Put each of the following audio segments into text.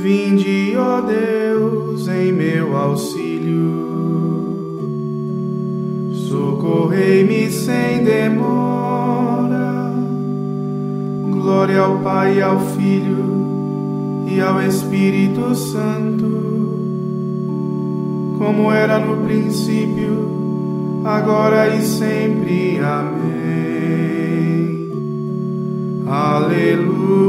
Vinde, ó Deus, em meu auxílio. Socorrei-me sem demora. Glória ao Pai e ao Filho e ao Espírito Santo, como era no princípio, agora e sempre. Amém. Aleluia.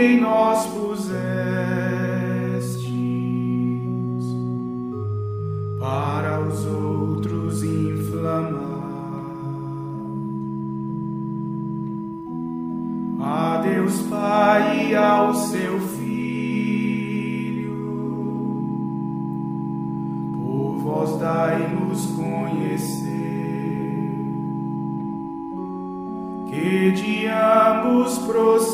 em nós pusestes para os outros inflamar. A Deus Pai e ao seu Filho, por vós dai-nos conhecer que de ambos procede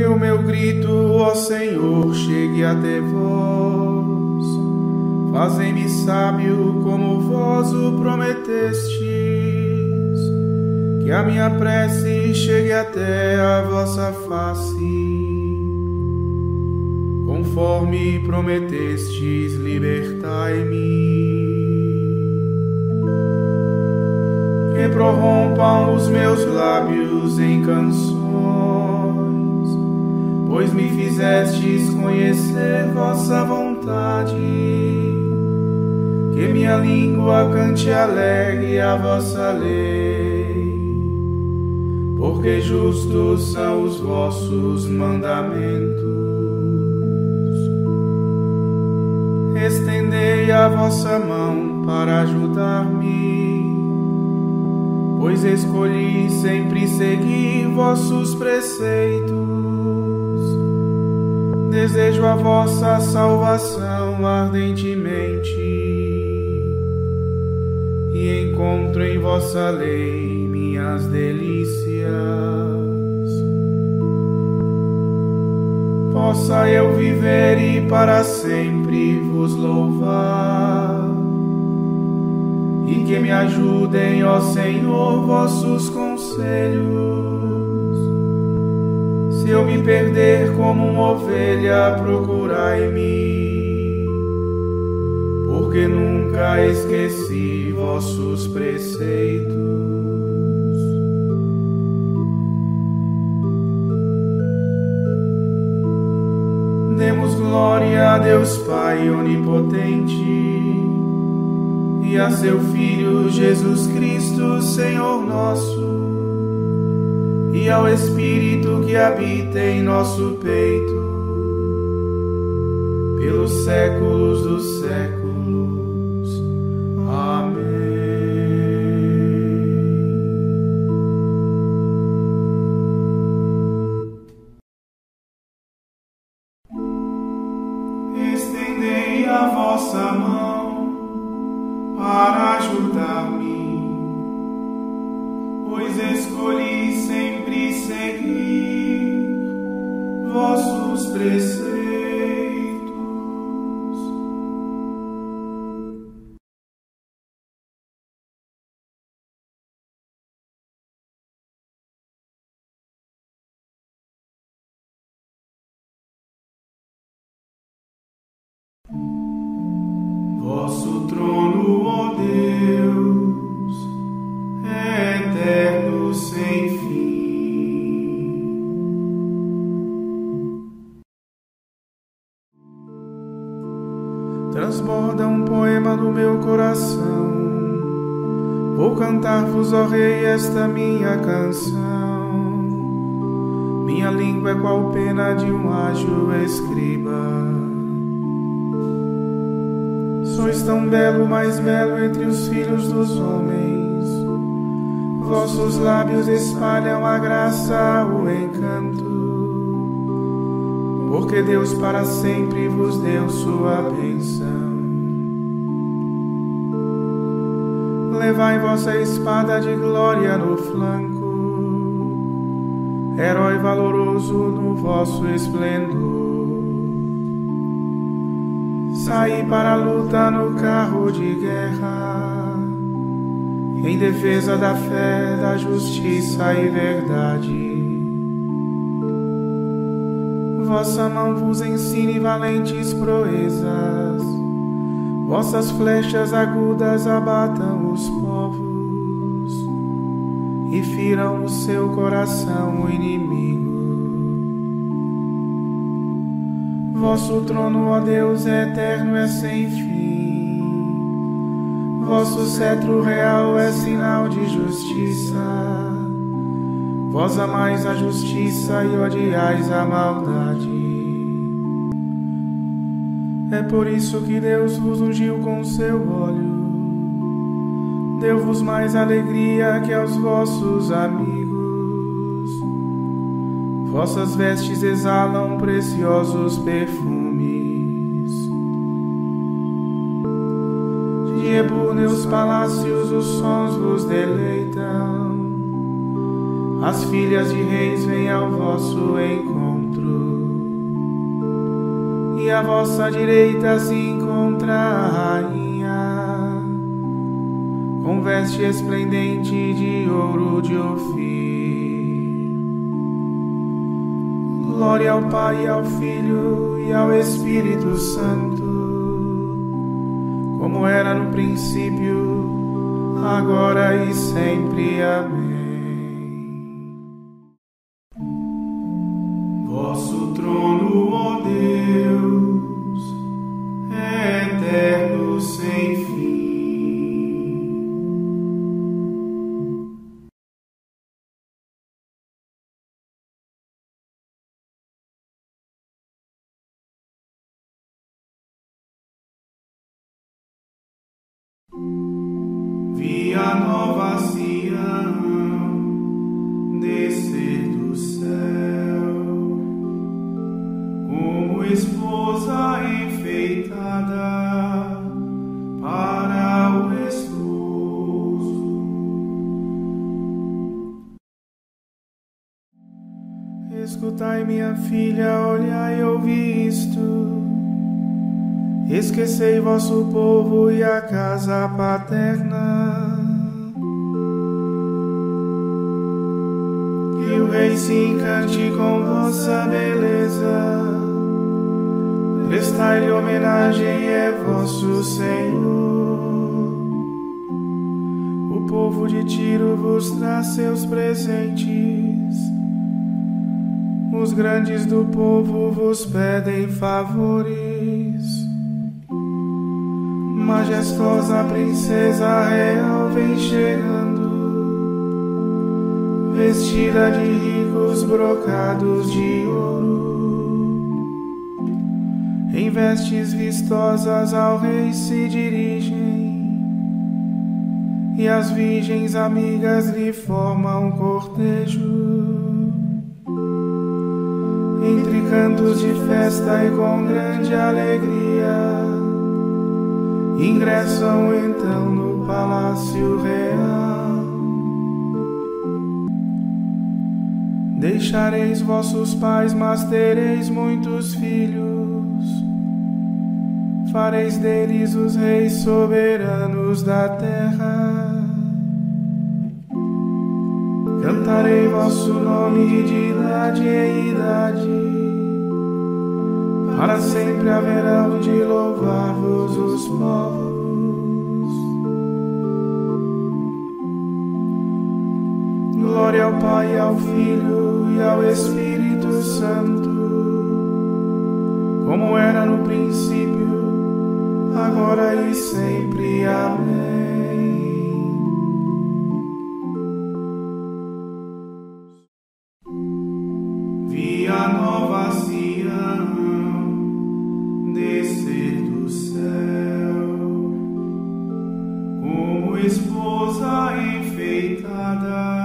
Que o meu grito, ó Senhor, chegue até vós Fazem-me sábio como vós o prometestes, que a minha prece chegue até a vossa face. Conforme prometestes, libertai-me. Que prorrompam os meus lábios em canções, pois me fizestes conhecer vossa vontade que minha língua cante alegre a vossa lei, porque justos são os vossos mandamentos. Estendei a vossa mão para ajudar-me, pois escolhi sempre seguir vossos preceitos. Desejo a vossa salvação ardentemente e encontro em vossa lei minhas delícias. Possa eu viver e para sempre vos louvar, e que me ajudem, ó Senhor, vossos conselhos. Se eu me perder como uma ovelha, procurai-me porque nunca esqueci vossos preceitos. Demos glória a Deus Pai onipotente e a seu Filho Jesus Cristo, Senhor nosso, e ao Espírito que habita em nosso peito, pelos séculos dos séculos. Vossos esta minha canção. Minha língua é qual pena de um ágil escriba. Sois tão belo, mais belo entre os filhos dos homens. Vossos lábios espalham a graça, o encanto. Porque Deus para sempre vos deu sua bênção. Levai vossa espada de glória no flanco, herói valoroso no vosso esplendor. Saí para a luta no carro de guerra, em defesa da fé, da justiça e verdade. Vossa mão vos ensine valentes proezas, vossas flechas agudas abatam os povos e firam no seu coração o inimigo. Vosso trono, ó Deus, é eterno, é sem fim. Vosso cetro real é sinal de justiça. Vós amais a justiça e odiais a maldade. É por isso que Deus vos ungiu com seu óleo. Deu-vos mais alegria que aos vossos amigos vossas vestes exalam preciosos perfumes. De ebúneos palácios os sons vos deleitam, as filhas de reis vêm ao vosso encontro, e à vossa direita se encontra a rainha, com veste esplendente de ouro de ofício. Glória ao Pai, ao Filho e ao Espírito Santo, como era no princípio, agora e sempre. Amém. Escutai, minha filha, olhai e ouvi isto. Esquecei vosso povo e a casa paterna. Rei se encante com vossa beleza. Prestai-lhe homenagem, é vosso Senhor. O povo de Tiro vos traz seus presentes. Os grandes do povo vos pedem favores majestosa princesa real vem chegando, vestida de ricos brocados de ouro. Em vestes vistosas ao rei se dirigem, e as virgens amigas lhe formam cortejo. Entre cantos de festa e com grande alegria ingressam então no palácio real. Deixareis vossos pais, mas tereis muitos filhos. Fareis deles os reis soberanos da terra. Cantarei vosso nome de idade em idade. Para sempre haverão de louvar-vos os povos. Pai, ao Filho e ao Espírito Santo, como era no princípio, agora e sempre. Amém. Via nova Sião descer do céu, como esposa enfeitada.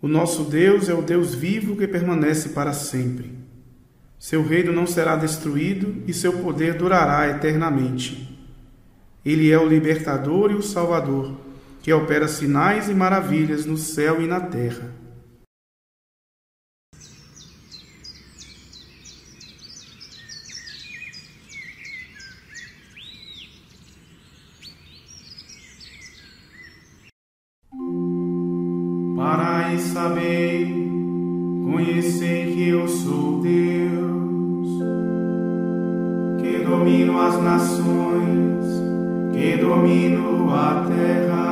O nosso Deus é o Deus vivo que permanece para sempre. Seu reino não será destruído e seu poder durará eternamente. Ele é o libertador e o salvador, que opera sinais e maravilhas no céu e na terra. Parai sabei, conhecei que eu sou Deus, que domino as nações, que domino a terra.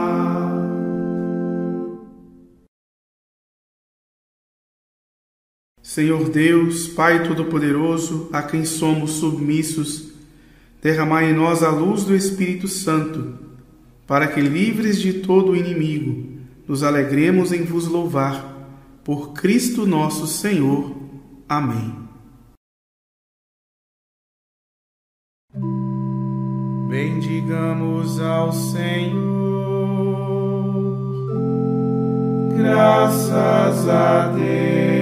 Senhor Deus, Pai Todo-Poderoso, a quem somos submissos, derramai em nós a luz do Espírito Santo, para que, livres de todo o inimigo, nos alegremos em vos louvar. Por Cristo nosso Senhor. Amém. Bendigamos ao Senhor. Graças a Deus.